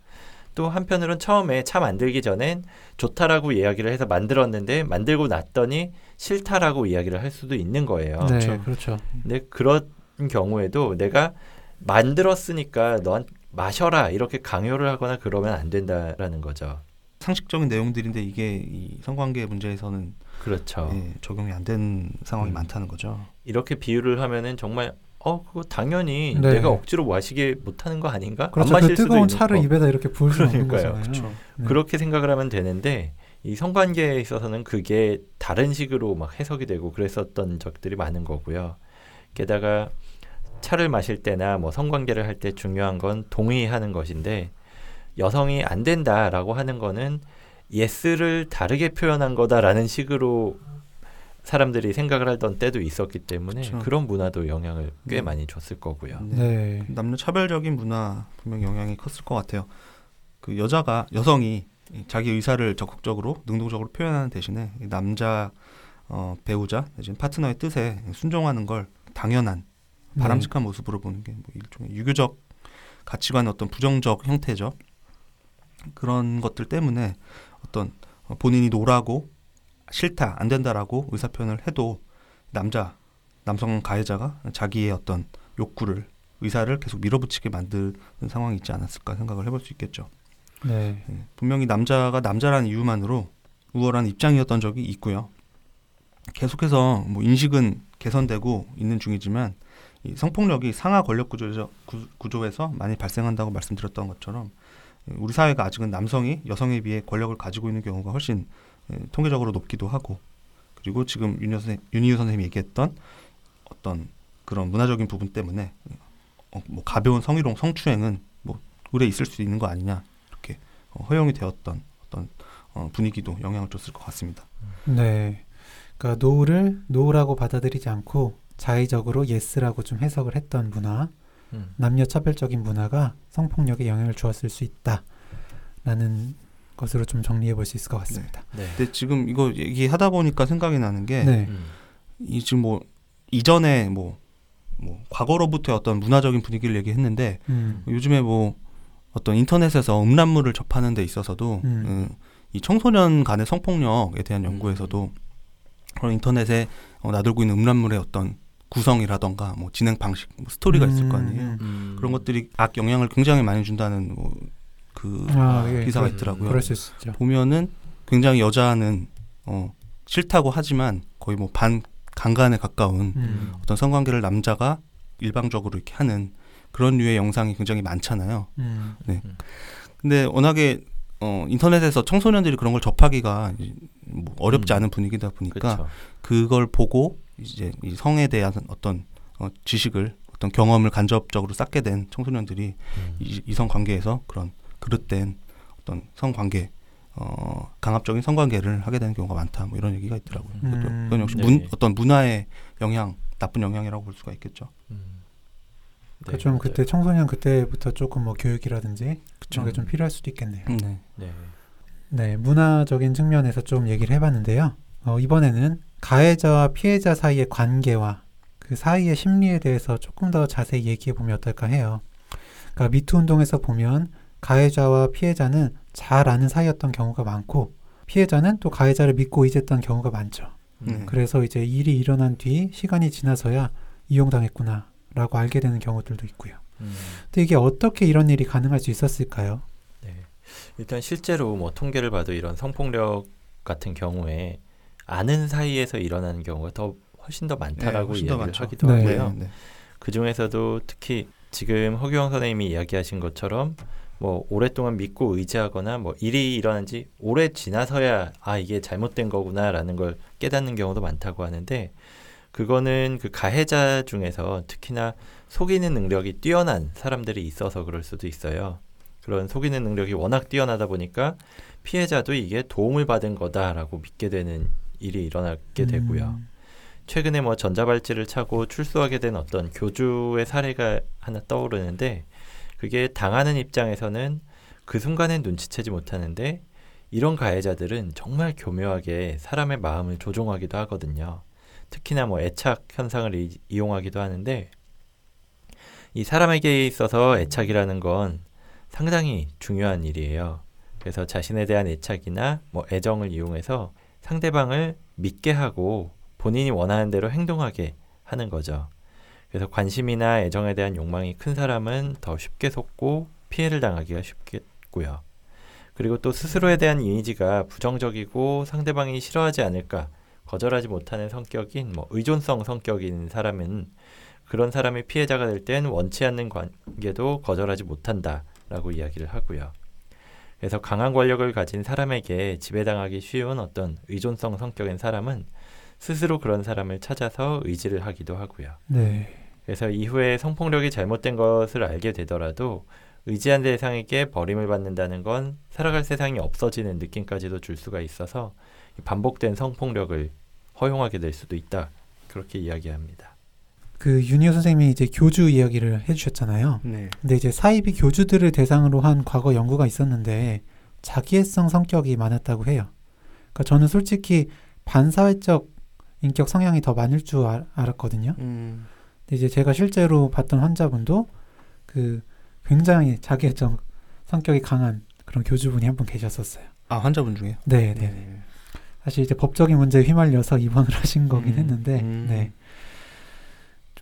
또 한편으론 처음에 차 만들기 전엔 좋다라고 이야기를 해서 만들었는데 만들고 났더니 싫다라고 이야기를 할 수도 있는 거예요. 네. 그렇죠. 그렇죠. 근데 그런 경우에도 내가 만들었으니까 넌 마셔라 이렇게 강요를 하거나 그러면 안 된다라는 거죠. 상식적인 내용들인데 이게 이 성관계 문제에서는 그렇죠. 예, 적용이 안 된 상황이 음. 많다는 거죠. 이렇게 비유를 하면은 정말 어 그거 당연히 네. 내가 억지로 마시게 못하는 거 아닌가? 그렇죠. 안그 마실 수도 뜨거운 있는 차를 거. 입에다 이렇게 부을 수는 없는. 거잖아요. 그렇죠. 네. 그렇게 생각을 하면 되는데 이 성관계에 있어서는 그게 다른 식으로 막 해석이 되고 그랬었던 적들이 많은 거고요. 게다가 차를 마실 때나 뭐 성관계를 할 때 중요한 건 동의하는 것인데 여성이 안 된다라고 하는 거는 예스를 다르게 표현한 거다라는 식으로 사람들이 생각을 하던 때도 있었기 때문에 그렇죠. 그런 문화도 영향을 꽤 네. 많이 줬을 거고요. 네. 남녀 차별적인 문화 분명 영향이 컸을 것 같아요. 그 여자가 여성이 이 자기 의사를 적극적으로 능동적으로 표현하는 대신에 이 남자 어, 배우자 내지는 파트너의 뜻에 순종하는 걸 당연한 네. 바람직한 모습으로 보는 게 뭐 일종의 유교적 가치관의 어떤 부정적 형태죠. 그런 것들 때문에 어떤 어, 본인이 노라고 싫다 안 된다라고 의사 표현을 해도 남자 남성 가해자가 자기의 어떤 욕구를 의사를 계속 밀어붙이게 만드는 상황이 있지 않았을까 생각을 해볼 수 있겠죠. 네. 예, 분명히 남자가 남자라는 이유만으로 우월한 입장이었던 적이 있고요. 계속해서 뭐 인식은 개선되고 있는 중이지만 이 성폭력이 상하 권력 구조에서 구, 구조에서 많이 발생한다고 말씀드렸던 것처럼 예, 우리 사회가 아직은 남성이 여성에 비해 권력을 가지고 있는 경우가 훨씬 예, 통계적으로 높기도 하고 그리고 지금 윤희 선생 윤희유 선생님이 얘기했던 어떤 그런 문화적인 부분 때문에 어, 뭐 가벼운 성희롱 성추행은 뭐 오래 있을 수 있는 거 아니냐 이렇게 어, 허용이 되었던 어떤 어, 분위기도 영향을 줬을 것 같습니다. 네. 그러니까 no를 no라고 받아들이지 않고 자의적으로 yes라고 좀 해석을 했던 문화, 음. 남녀 차별적인 문화가 성폭력에 영향을 주었을 수 있다라는 것으로 좀 정리해 볼 수 있을 것 같습니다. 네. 근데 지금 이거 얘기하다 보니까 생각이 나는 게 네. 음. 이 지금 뭐 이전에 뭐, 뭐 과거로부터의 어떤 문화적인 분위기를 얘기했는데 음. 요즘에 뭐 어떤 인터넷에서 음란물을 접하는 데 있어서도 음. 음, 이 청소년 간의 성폭력에 대한 연구에서도 그런 인터넷에 어, 나돌고 있는 음란물의 어떤 구성이라던가 뭐 진행 방식, 뭐 스토리가 있을 거 아니에요. 음. 음. 그런 것들이 악 영향을 굉장히 많이 준다는 뭐 그 아, 예. 기사가 있더라고요. 그럴 수 있죠. 보면은 굉장히 여자는 어 싫다고 하지만 거의 뭐 반 강간에 가까운 음. 어떤 성관계를 남자가 일방적으로 이렇게 하는 그런 류의 영상이 굉장히 많잖아요. 음. 근데 워낙에 어 인터넷에서 청소년들이 그런 걸 접하기가 뭐 어렵지 음. 않은 분위기다 보니까 그렇죠. 그걸 보고 이제 이 성에 대한 어떤 어 지식을 어떤 경험을 간접적으로 쌓게 된 청소년들이 음. 이, 이성 관계에서 그런 그릇된 어떤 성 관계 어 강압적인 성관계를 하게 되는 경우가 많다 뭐 이런 얘기가 있더라고요. 음. 그것도 그건 역시 네. 문, 어떤 문화의 영향 나쁜 영향이라고 볼 수가 있겠죠. 음. 그 네, 좀 맞아요. 그때 청소년 그때부터 조금 뭐 교육이라든지 그런 게 좀 필요할 수도 있겠네요. 음, 네. 네. 네, 문화적인 측면에서 좀 얘기를 해봤는데요. 어, 이번에는 가해자와 피해자 사이의 관계와 그 사이의 심리에 대해서 조금 더 자세히 얘기해 보면 어떨까 해요. 그러니까 미투 운동에서 보면 가해자와 피해자는 잘 아는 사이였던 경우가 많고 피해자는 또 가해자를 믿고 의지했던 경우가 많죠. 네. 그래서 이제 일이 일어난 뒤 시간이 지나서야 이용당했구나라고 알게 되는 경우들도 있고요. 음. 근데 이게 어떻게 이런 일이 가능할 수 있었을까요? 네. 일단 실제로 뭐 통계를 봐도 이런 성폭력 같은 경우에 아는 사이에서 일어나는 경우가 더 훨씬 더 많다라고 훨씬 더 이야기를 많죠. 하기도 네. 하고요. 네. 그 중에서도 특히 지금 허규영 선생님이 이야기하신 것처럼 뭐 오랫동안 믿고 의지하거나 뭐 일이 일어난 지 오래 지나서야 아 이게 잘못된 거구나라는 걸 깨닫는 경우도 많다고 하는데 그거는 그 가해자 중에서 특히나 속이는 능력이 뛰어난 사람들이 있어서 그럴 수도 있어요. 그런 속이는 능력이 워낙 뛰어나다 보니까 피해자도 이게 도움을 받은 거다라고 믿게 되는 일이 일어나게 되고요. 음, 최근에 뭐 전자발찌를 차고 출소하게 된 어떤 교주의 사례가 하나 떠오르는데 그게 당하는 입장에서는 그 순간엔 눈치채지 못하는데 이런 가해자들은 정말 교묘하게 사람의 마음을 조종하기도 하거든요. 특히나 뭐 애착 현상을 이, 이용하기도 하는데 이 사람에게 있어서 애착이라는 건 상당히 중요한 일이에요. 그래서 자신에 대한 애착이나 뭐 애정을 이용해서 상대방을 믿게 하고 본인이 원하는 대로 행동하게 하는 거죠. 그래서 관심이나 애정에 대한 욕망이 큰 사람은 더 쉽게 속고 피해를 당하기가 쉽겠고요. 그리고 또 스스로에 대한 이미지가 부정적이고 상대방이 싫어하지 않을까 거절하지 못하는 성격인 뭐 의존성 성격인 사람은 그런 사람이 피해자가 될 땐 원치 않는 관계도 거절하지 못한다라고 이야기를 하고요. 그래서 강한 권력을 가진 사람에게 지배당하기 쉬운 어떤 의존성 성격인 사람은 스스로 그런 사람을 찾아서 의지를 하기도 하고요. 네. 그래서 이후에 성폭력이 잘못된 것을 알게 되더라도 의지한 대상에게 버림을 받는다는 건 살아갈 세상이 없어지는 느낌까지도 줄 수가 있어서 반복된 성폭력을 허용하게 될 수도 있다. 그렇게 이야기합니다. 그 윤희호 선생님이 이제 교주 이야기를 해주셨잖아요. 네. 근데 이제 사이비 교주들을 대상으로 한 과거 연구가 있었는데 자기애성 성격이 많았다고 해요. 그러니까 저는 솔직히 반사회적 인격 성향이 더 많을 줄 알, 알았거든요. 음. 근데 이제 제가 실제로 봤던 환자분도 그 굉장히 자기애적 성격이 강한 그런 교주분이 한 분 계셨었어요. 아 환자분 중에요. 네, 네. 사실 이제 법적인 문제에 휘말려서 입원을 하신 거긴 음, 했는데, 음. 네.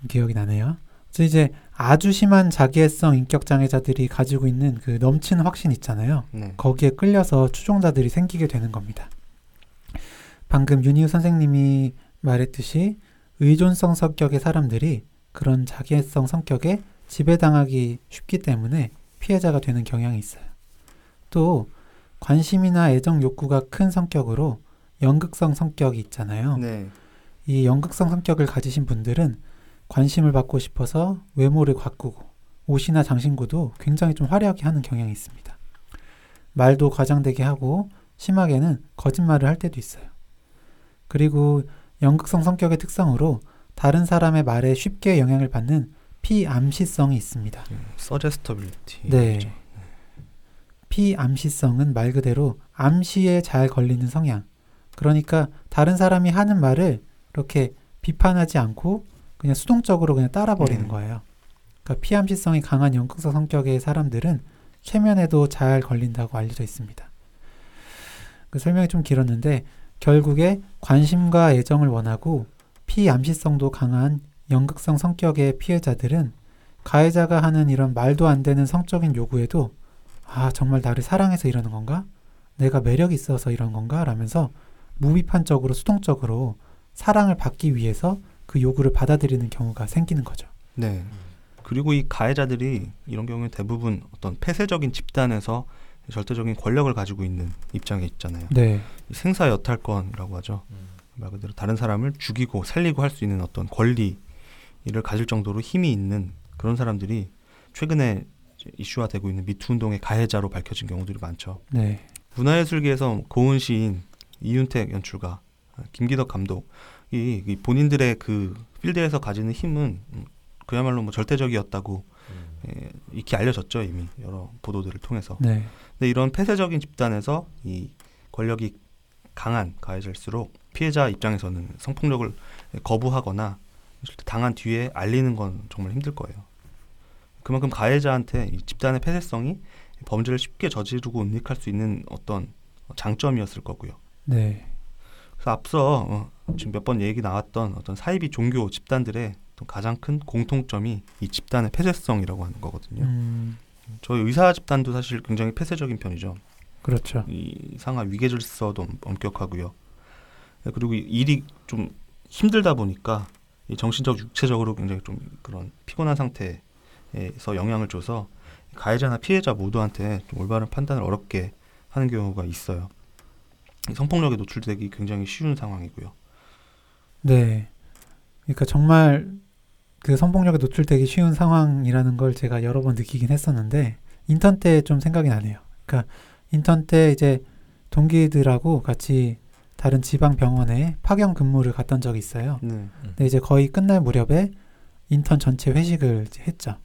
좀 기억이 나네요. 그래서 이제 아주 심한 자기애성 인격 장애자들이 가지고 있는 그 넘치는 확신 있잖아요. 네. 거기에 끌려서 추종자들이 생기게 되는 겁니다. 방금 윤희우 선생님이 말했듯이 의존성 성격의 사람들이 그런 자기애성 성격에 지배당하기 쉽기 때문에 피해자가 되는 경향이 있어요. 또 관심이나 애정 욕구가 큰 성격으로 연극성 성격이 있잖아요. 네. 이 연극성 성격을 가지신 분들은 관심을 받고 싶어서 외모를 가꾸고 옷이나 장신구도 굉장히 좀 화려하게 하는 경향이 있습니다. 말도 과장되게 하고 심하게는 거짓말을 할 때도 있어요. 그리고 연극성 성격의 특성으로 다른 사람의 말에 쉽게 영향을 받는 피암시성이 있습니다. 서제스터빌리티. 네. 피암시성은 말 그대로 암시에 잘 걸리는 성향. 그러니까 다른 사람이 하는 말을 이렇게 비판하지 않고 그냥 수동적으로 그냥 따라 버리는 음. 거예요. 그러니까 피암시성이 강한 연극성 성격의 사람들은 최면에도 잘 걸린다고 알려져 있습니다. 그 설명이 좀 길었는데 결국에 관심과 애정을 원하고 피암시성도 강한 연극성 성격의 피해자들은 가해자가 하는 이런 말도 안 되는 성적인 요구에도 아 정말 나를 사랑해서 이러는 건가? 내가 매력 있어서 이런 건가? 라면서 무비판적으로 수동적으로 사랑을 받기 위해서 그 요구를 받아들이는 경우가 생기는 거죠. 네. 그리고 이 가해자들이 이런 경우에 대부분 어떤 폐쇄적인 집단에서 절대적인 권력을 가지고 있는 입장에 있잖아요. 네, 이 생사 여탈권이라고 하죠. 음. 말 그대로 다른 사람을 죽이고 살리고 할 수 있는 어떤 권리를 가질 정도로 힘이 있는 그런 사람들이 최근에 이슈화되고 있는 미투 운동의 가해자로 밝혀진 경우들이 많죠. 네, 문화예술계에서 고은 시인 이윤택 연출가 김기덕 감독 이 이 본인들의 그 필드에서 가지는 힘은 음, 그야말로 뭐 절대적이었다고 음. 예, 익히 알려졌죠 이미 여러 보도들을 통해서. 네, 근데 이런 폐쇄적인 집단에서 이 권력이 강한 가해자일수록 피해자 입장에서는 성폭력을 거부하거나 당한 뒤에 알리는 건 정말 힘들 거예요. 그만큼 가해자한테 이 집단의 폐쇄성이 범죄를 쉽게 저지르고 은닉할 수 있는 어떤 장점이었을 거고요. 네, 그래서 앞서 어, 지금 몇 번 얘기 나왔던 어떤 사이비 종교 집단들의 가장 큰 공통점이 이 집단의 폐쇄성이라고 하는 거거든요. 음, 저희 의사 집단도 사실 굉장히 폐쇄적인 편이죠. 그렇죠. 이 상하 위계질서도 엄- 엄격하고요. 네, 그리고 이 일이 좀 힘들다 보니까 이 정신적, 육체적으로 굉장히 좀 그런 피곤한 상태에서 영향을 줘서 가해자나 피해자 모두한테 좀 올바른 판단을 어렵게 하는 경우가 있어요. 이 성폭력에 노출되기 굉장히 쉬운 상황이고요. 네, 그러니까 정말 그 성폭력에 노출되기 쉬운 상황이라는 걸 제가 여러 번 느끼긴 했었는데 인턴 때 좀 생각이 나네요. 그러니까 인턴 때 이제 동기들하고 같이 다른 지방 병원에 파견 근무를 갔던 적이 있어요. 네. 근데 이제 거의 끝날 무렵에 인턴 전체 회식을 했죠.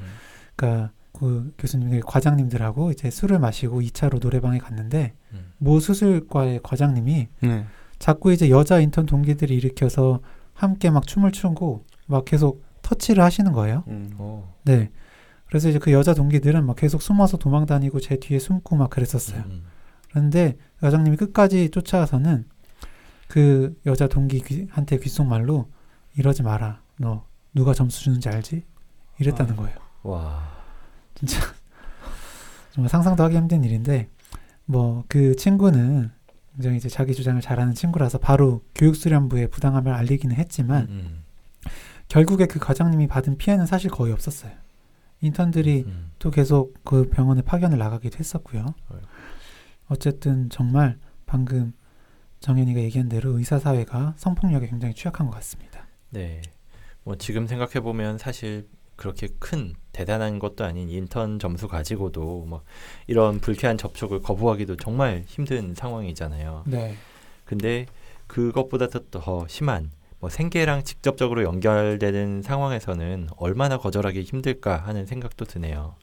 음. 그러니까 그 교수님들 과장님들하고 이제 술을 마시고 2차로 노래방에 갔는데 음. 모 수술과의 과장님이 네. 자꾸 이제 여자 인턴 동기들이 일으켜서 함께 막 춤을 추고 막 계속 터치를 하시는 거예요. 음. 오. 네. 그래서 이제 그 여자 동기들은 막 계속 숨어서 도망 다니고 제 뒤에 숨고 막 그랬었어요. 음. 그런데 과장님이 끝까지 쫓아와서는 그 여자 동기한테 귓속말로 이러지 마라. 너 누가 점수 주는지 알지? 이랬다는 아. 거예요. 와. 정말 상상도 하기 힘든 일인데 뭐 그 친구는 굉장히 이제 자기 주장을 잘하는 친구라서 바로 교육수련부에 부당함을 알리기는 했지만 음. 결국에 그 과장님이 받은 피해는 사실 거의 없었어요. 인턴들이 음. 또 계속 그 병원에 파견을 나가기도 했었고요. 어휴. 어쨌든 정말 방금 정현이가 얘기한 대로 의사 사회가 성폭력에 굉장히 취약한 것 같습니다. 네. 뭐 지금 생각해 보면 사실 그렇게 큰 대단한 것도 아닌 인턴 점수 가지고도 막 이런 불쾌한 접촉을 거부하기도 정말 힘든 상황이잖아요. 네, 근데 그것보다 더, 더 심한 뭐 생계랑 직접적으로 연결되는 상황에서는 얼마나 거절하기 힘들까 하는 생각도 드네요.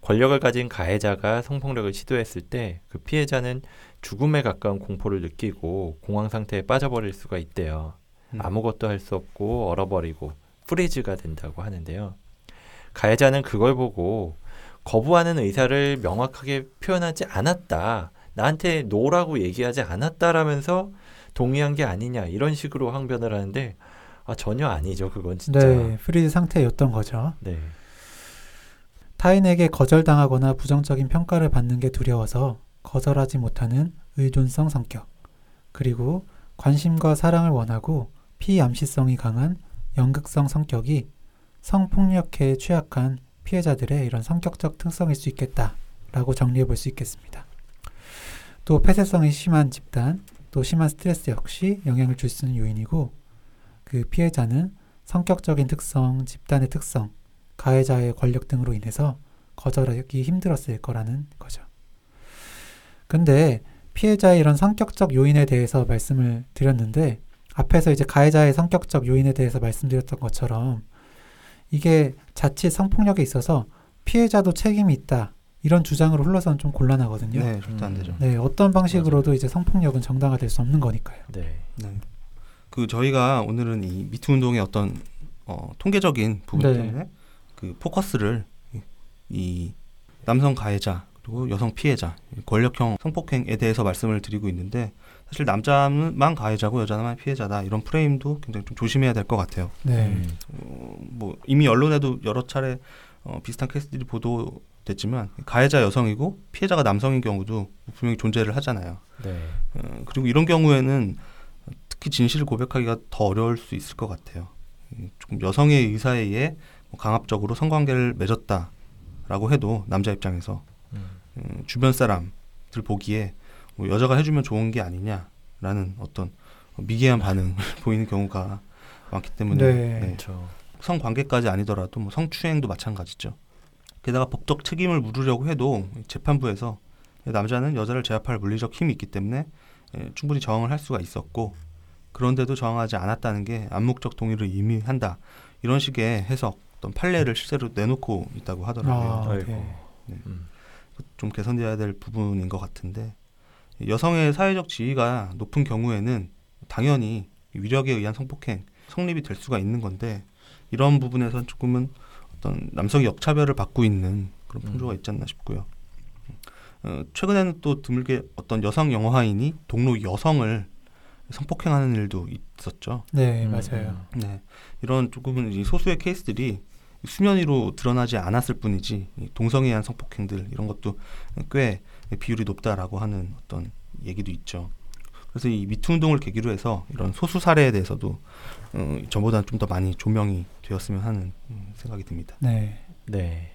권력을 가진 가해자가 성폭력을 시도했을 때 그 피해자는 죽음에 가까운 공포를 느끼고 공황 상태에 빠져버릴 수가 있대요. 음. 아무것도 할 수 없고 얼어버리고 freeze가 된다고 하는데요. 가해자는 그걸 보고 거부하는 의사를 명확하게 표현하지 않았다. 나한테 no라고 얘기하지 않았다라면서 동의한 게 아니냐 이런 식으로 항변을 하는데 아, 전혀 아니죠 그건 진짜. 네, freeze 상태였던 거죠. 네. 타인에게 거절당하거나 부정적인 평가를 받는 게 두려워서 거절하지 못하는 의존성 성격, 그리고 관심과 사랑을 원하고 피암시성이 강한 연극성 성격이 성폭력에 취약한 피해자들의 이런 성격적 특성일 수 있겠다라고 정리해 볼 수 있겠습니다. 또 폐쇄성이 심한 집단, 또 심한 스트레스 역시 영향을 줄 수 있는 요인이고 그 피해자는 성격적인 특성, 집단의 특성, 가해자의 권력 등으로 인해서 거절하기 힘들었을 거라는 거죠. 근데 피해자의 이런 성격적 요인에 대해서 말씀을 드렸는데 앞에서 이제 가해자의 성격적 요인에 대해서 말씀드렸던 것처럼 이게 자칫 성폭력에 있어서 피해자도 책임이 있다 이런 주장으로 흘러서는 좀 곤란하거든요. 네, 절대 안 음. 되죠. 네, 어떤 방식으로도 이제 성폭력은 정당화될 수 없는 거니까요. 네. 네. 그 저희가 오늘은 이 미투 운동의 어떤 어, 통계적인 부분 네. 때문에 그 포커스를 이, 이 남성 가해자 그리고 여성 피해자 이 권력형 성폭행에 대해서 말씀을 드리고 있는데 사실 남자만 가해자고 여자만 피해자다 이런 프레임도 굉장히 좀 조심해야 될 것 같아요. 네. 음. 어, 뭐 이미 언론에도 여러 차례 어, 비슷한 케이스들이 보도됐지만 가해자 여성이고 피해자가 남성인 경우도 분명히 존재를 하잖아요. 네. 어, 그리고 이런 경우에는 특히 진실을 고백하기가 더 어려울 수 있을 것 같아요. 음, 조금 여성의 의사에 의해 뭐 강압적으로 성관계를 맺었다라고 해도 남자 입장에서 음. 음, 주변 사람들 보기에 뭐 여자가 해주면 좋은 게 아니냐라는 어떤 미개한 반응을 보이는 경우가 많기 때문에 네. 네. 그렇죠. 성관계까지 아니더라도 뭐 성추행도 마찬가지죠. 게다가 법적 책임을 물으려고 해도 재판부에서 남자는 여자를 제압할 물리적 힘이 있기 때문에 예, 충분히 저항을 할 수가 있었고 그런데도 저항하지 않았다는 게 암묵적 동의를 의미한다 이런 식의 해석 어떤 판례를 실제로 내놓고 있다고 하더라고요. 아, 아이고. 네. 음. 좀 개선돼야 될 부분인 것 같은데 여성의 사회적 지위가 높은 경우에는 당연히 위력에 의한 성폭행 성립이 될 수가 있는 건데 이런 부분에선 조금은 어떤 남성이 역차별을 받고 있는 그런 풍조가 음. 있지 않나 싶고요. 어, 최근에는 또 드물게 어떤 여성 영화인이 동료 여성을 성폭행하는 일도 있었죠. 네, 음, 맞아요. 네, 이런 조금은 이 소수의 케이스들이 수면 위로 드러나지 않았을 뿐이지 의한 성폭행들 이런 것도 꽤 비율이 높다라고 하는 어떤 얘기도 있죠. 그래서 이 미투 운동을 계기로 해서 이런 소수 사례에 대해서도 어, 전보다는 좀더 많이 조명이 되었으면 하는 음, 생각이 듭니다. 네. 네.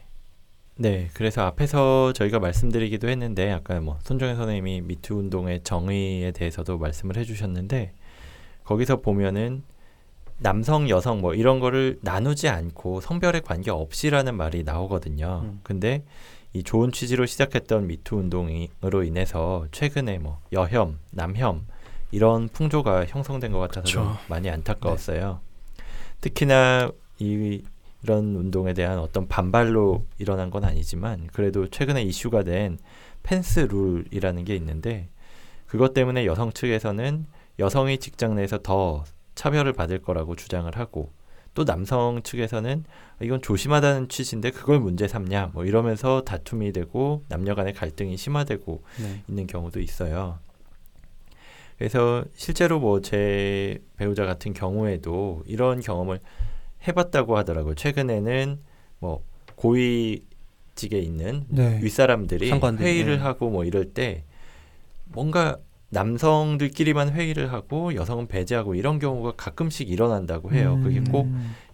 네, 그래서 앞에서 저희가 말씀드리기도 했는데 아까 뭐 손정현 선생님이 미투 운동의 정의에 대해서도 말씀을 해주셨는데 거기서 보면은 남성, 여성 뭐 이런 거를 나누지 않고 성별에 관계 없이라는 말이 나오거든요. 음. 근데 이 좋은 취지로 시작했던 미투 운동으로 인해서 최근에 뭐 여혐, 남혐 이런 풍조가 형성된 것 같아서 좀 그쵸. 많이 안타까웠어요. 특히나 이 이런 운동에 대한 어떤 반발로 일어난 건 아니지만 그래도 최근에 이슈가 된 펜스 룰이라는 게 있는데 그것 때문에 여성 측에서는 여성이 직장 내에서 더 차별을 받을 거라고 주장을 하고 또 남성 측에서는 이건 조심하다는 취지인데 그걸 문제 삼냐 뭐 이러면서 다툼이 되고 남녀 간의 갈등이 심화되고 네. 있는 경우도 있어요. 그래서 실제로 뭐 제 배우자 같은 경우에도 이런 경험을 해봤다고 하더라고요. 최근에는 뭐 고위직에 있는 네. 윗사람들이 상관들이, 회의를 네. 하고 뭐 이럴 때 뭔가 남성들끼리만 회의를 하고 여성은 배제하고 이런 경우가 가끔씩 일어난다고 해요. 그게 음,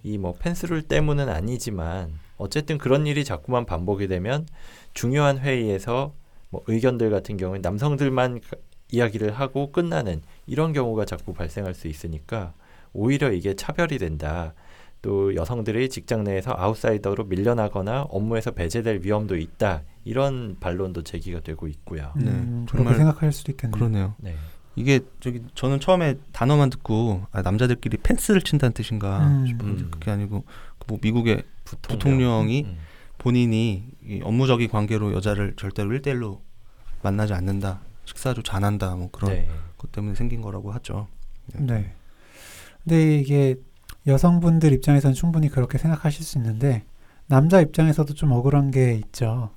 꼭이 뭐 펜스룰 때문은 아니지만 어쨌든 그런 일이 자꾸만 반복이 되면 중요한 회의에서 뭐 의견들 같은 경우에 남성들만 가- 이야기를 하고 끝나는 이런 경우가 자꾸 발생할 수 있으니까 오히려 이게 차별이 된다. 또 여성들이 직장 내에서 아웃사이더로 밀려나거나 업무에서 배제될 위험도 있다. 이런 반론도 제기가 되고 있고요. 음, 네, 그렇게 정말 생각할 수도 있겠네요. 그러네요. 네. 이게 저기 저는 처음에 단어만 듣고 아, 남자들끼리 펜스를 친다는 뜻인가 음. 싶었는데 음. 그게 아니고 뭐 미국의 부통령. 부통령이 음. 본인이 이 업무적인 관계로 여자를 절대로 1대1로 만나지 않는다. 식사조차 안 한다. 뭐 그런 네. 것 때문에 생긴 거라고 하죠. 네. 근데 이게 여성분들 입장에서는 충분히 그렇게 생각하실 수 있는데 남자 입장에서도 좀 억울한 게 있죠.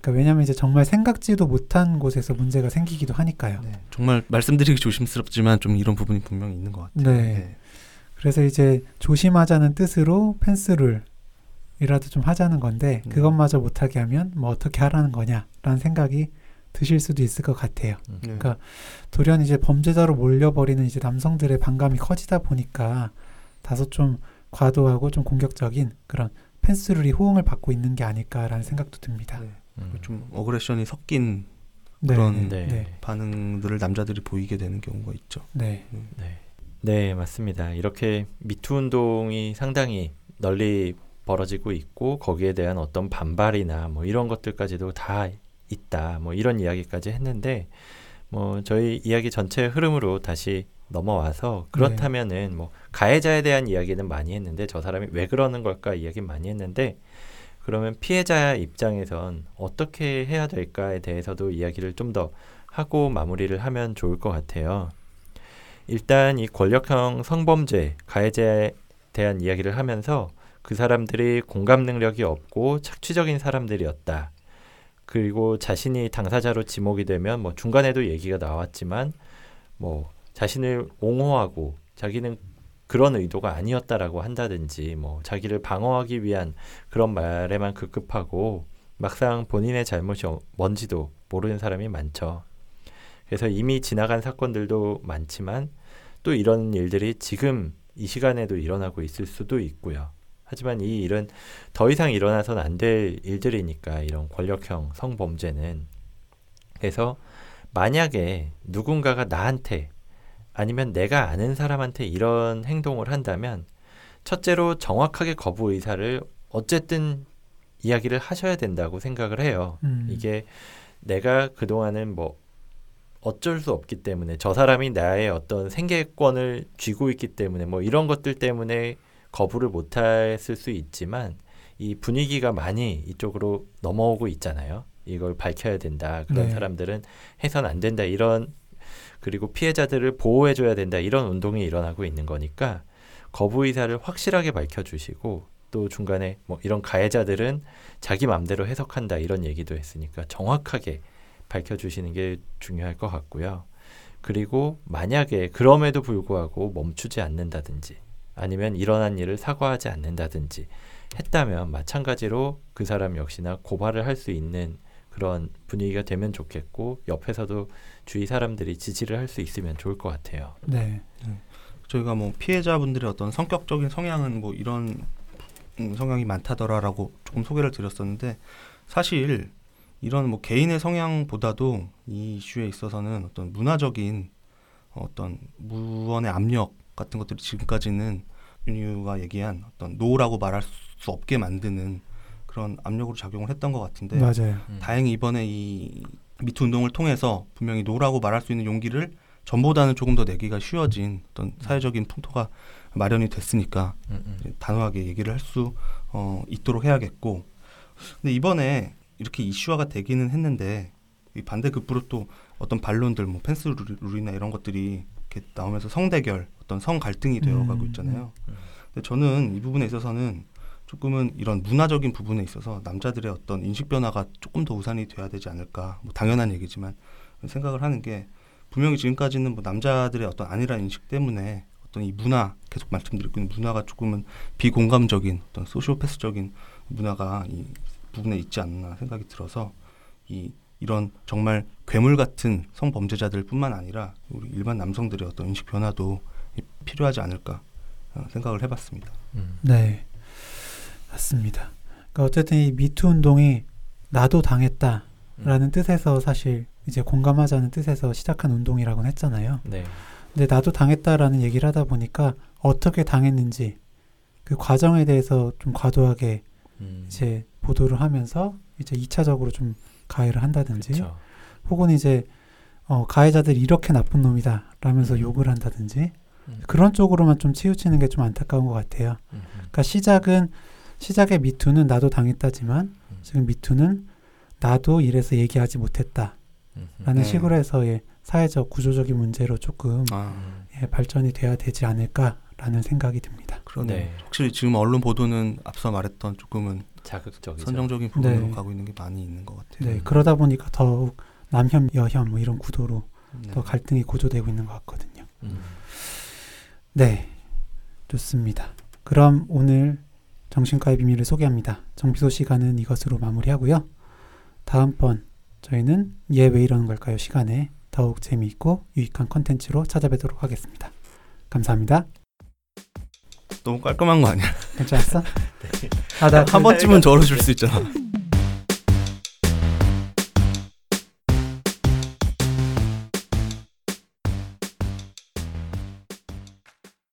그러니까 왜냐하면 이제 정말 생각지도 못한 곳에서 문제가 생기기도 하니까요. 네. 정말 말씀드리기 조심스럽지만 좀 이런 부분이 분명히 있는 것 같아요. 네. 그래서 이제 조심하자는 뜻으로 펜스룰이라도 좀 하자는 건데 음. 그것마저 못하게 하면 뭐 어떻게 하라는 거냐라는 생각이 드실 수도 있을 것 같아요. 음. 네. 그러니까 돌연 이제 범죄자로 몰려버리는 이제 남성들의 반감이 커지다 보니까 다소 좀 과도하고 좀 공격적인 그런 펜스룰이 호응을 받고 있는 게 아닐까라는 생각도 듭니다. 네. 음. 좀 어그레션이 섞인 네, 그런- 네, 네. 네, 반응들을 남자들이 보이게 되는 경우가 있죠. 네, 네. 네, 맞습니다. 이렇게 미투 운동이 상당히 널리 벌어지고 있고 거기에 대한 어떤 반발이나 뭐 이런 것들까지도 다 있다. 뭐 이런 이야기까지 했는데 뭐 저희 이야기 전체 흐름으로 다시 넘어와서 그렇다면은 뭐 가해자에 대한 이야기는 많이 했는데 저 사람이 왜 그러는 걸까 이야기 많이 했는데 그러면 피해자 입장에선 어떻게 해야 될까에 대해서도 이야기를 좀 더 하고 마무리를 하면 좋을 것 같아요. 일단 이 권력형 성범죄 가해자에 대한 이야기를 하면서 그 사람들이 공감 능력이 없고 착취적인 사람들이었다. 그리고 자신이 당사자로 지목이 되면 뭐 중간에도 얘기가 나왔지만 뭐 자신을 옹호하고 자기는 그런 의도가 아니었다라고 한다든지 뭐 자기를 방어하기 위한 그런 말에만 급급하고 막상 본인의 잘못이 어- 뭔지도 모르는 사람이 많죠. 그래서 이미 지나간 사건들도 많지만 또 이런 일들이 지금 이 시간에도 일어나고 있을 수도 있고요. 하지만 이 일은 더 이상 일어나선 안 될 일들이니까 이런 권력형 성범죄는 그래서 만약에 누군가가 나한테 아니면 내가 아는 사람한테 이런 행동을 한다면 첫째로 정확하게 거부 의사를 어쨌든 이야기를 하셔야 된다고 생각을 해요. 음. 이게 내가 그동안은 뭐 어쩔 수 없기 때문에 저 사람이 나의 어떤 생계권을 쥐고 있기 때문에 뭐 이런 것들 때문에 거부를 못 했을 수 있지만 이 분위기가 많이 이쪽으로 넘어오고 있잖아요. 이걸 밝혀야 된다. 그런 네. 사람들은 해선 안 된다. 이런 그리고 피해자들을 보호해 줘야 된다. 이런 운동이 일어나고 있는 거니까 거부 의사를 확실하게 밝혀 주시고 또 중간에 뭐 이런 가해자들은 자기 마음대로 해석한다 이런 얘기도 했으니까 정확하게 밝혀주시는 게 중요할 것 같고요. 그리고 만약에 그럼에도 불구하고 멈추지 않는다든지 아니면 일어난 일을 사과하지 않는다든지 했다면 마찬가지로 그 사람 역시나 고발을 할 수 있는 그런 분위기가 되면 좋겠고 옆에서도 주위 사람들이 지지를 할 수 있으면 좋을 것 같아요. 네. 저희가 뭐 피해자분들의 어떤 성격적인 성향은 뭐 이런 음, 성향이 많다더라라고 조금 소개를 드렸었는데 사실 이런 뭐 개인의 성향보다도 이 이슈에 있어서는 어떤 문화적인 어떤 무언의 압력 같은 것들이 지금까지는 윤유가 얘기한 어떤 노라고 말할 수 없게 만드는 그런 압력으로 작용을 했던 것 같은데 맞아요. 음. 다행히 이번에 이 미투 운동을 통해서 분명히 no라고 말할 수 있는 용기를 전보다는 조금 더 내기가 쉬워진 어떤 사회적인 풍토가 마련이 됐으니까 음, 음. 단호하게 얘기를 할 수 어, 있도록 해야겠고 근데 이번에 이렇게 이슈화가 되기는 했는데 이 반대 급부로 또 어떤 반론들 뭐 펜스 룰- 룰이나 이런 것들이 이렇게 나오면서 성대결 어떤 성 갈등이 되어가고 음, 있잖아요. 음. 근데 저는 이 부분에 있어서는 조금은 이런 문화적인 부분에 있어서 남자들의 어떤 인식 변화가 조금 더 우선이 돼야 되지 않을까 뭐 당연한 얘기지만 생각을 하는 게 분명히 지금까지는 뭐 남자들의 어떤 아니라는 인식 때문에 어떤 이 문화 계속 말씀드리고 있는 문화가 조금은 비공감적인 어떤 소시오패스적인 문화가 이 부분에 있지 않나 생각이 들어서 이 이런 정말 괴물 같은 성범죄자들뿐만 아니라 우리 일반 남성들의 어떤 인식 변화도 이- 필요하지 않을까 어, 생각을 해봤습니다. 음. 네. 맞습니다. 그러니까 어쨌든 이 미투 운동이 나도 당했다라는 음. 뜻에서 사실 이제 공감하자는 뜻에서 시작한 운동이라고는 했잖아요. 네. 근데 나도 당했다라는 얘기를 하다 보니까 어떻게 당했는지 그 과정에 대해서 좀 과도하게 음. 이제 보도를 하면서 이제 2차적으로 좀 가해를 한다든지 그쵸. 혹은 이제 어, 가해자들이 이렇게 나쁜 놈이다 라면서 음. 욕을 한다든지 음. 그런 쪽으로만 좀 치우치는 게 좀 안타까운 것 같아요. 그러니까 시작은 시작의 미투는 나도 당했다지만 음. 지금 미투는 나도 이래서 얘기하지 못했다라는 음, 음. 네. 식으로 해서의 사회적 구조적인 문제로 조금 아, 음. 예, 발전이 돼야 되지 않을까라는 생각이 듭니다. 그러네. 네. 확실히 지금 언론 보도는 앞서 말했던 조금은 자극적이죠. 선정적인 부분으로 네. 가고 있는 게 많이 있는 것 같아요. 네, 음. 그러다 보니까 더욱 남혐, 여혐 뭐 이런 구도로 네. 더 갈등이 고조되고 있는 것 같거든요. 음. 네, 좋습니다. 그럼 오늘 정신과의 비밀을 소개합니다. 정비소 시간은 이것으로 마무리하고요. 다음번 저희는 얘 왜 이러는 걸까요? 시간에 더욱 재미있고 유익한 컨텐츠로 찾아뵙도록 하겠습니다. 감사합니다. 너무 깔끔한 거 아니야? 괜찮았어? 아, 나 한 번쯤은 저러줄 수 있잖아.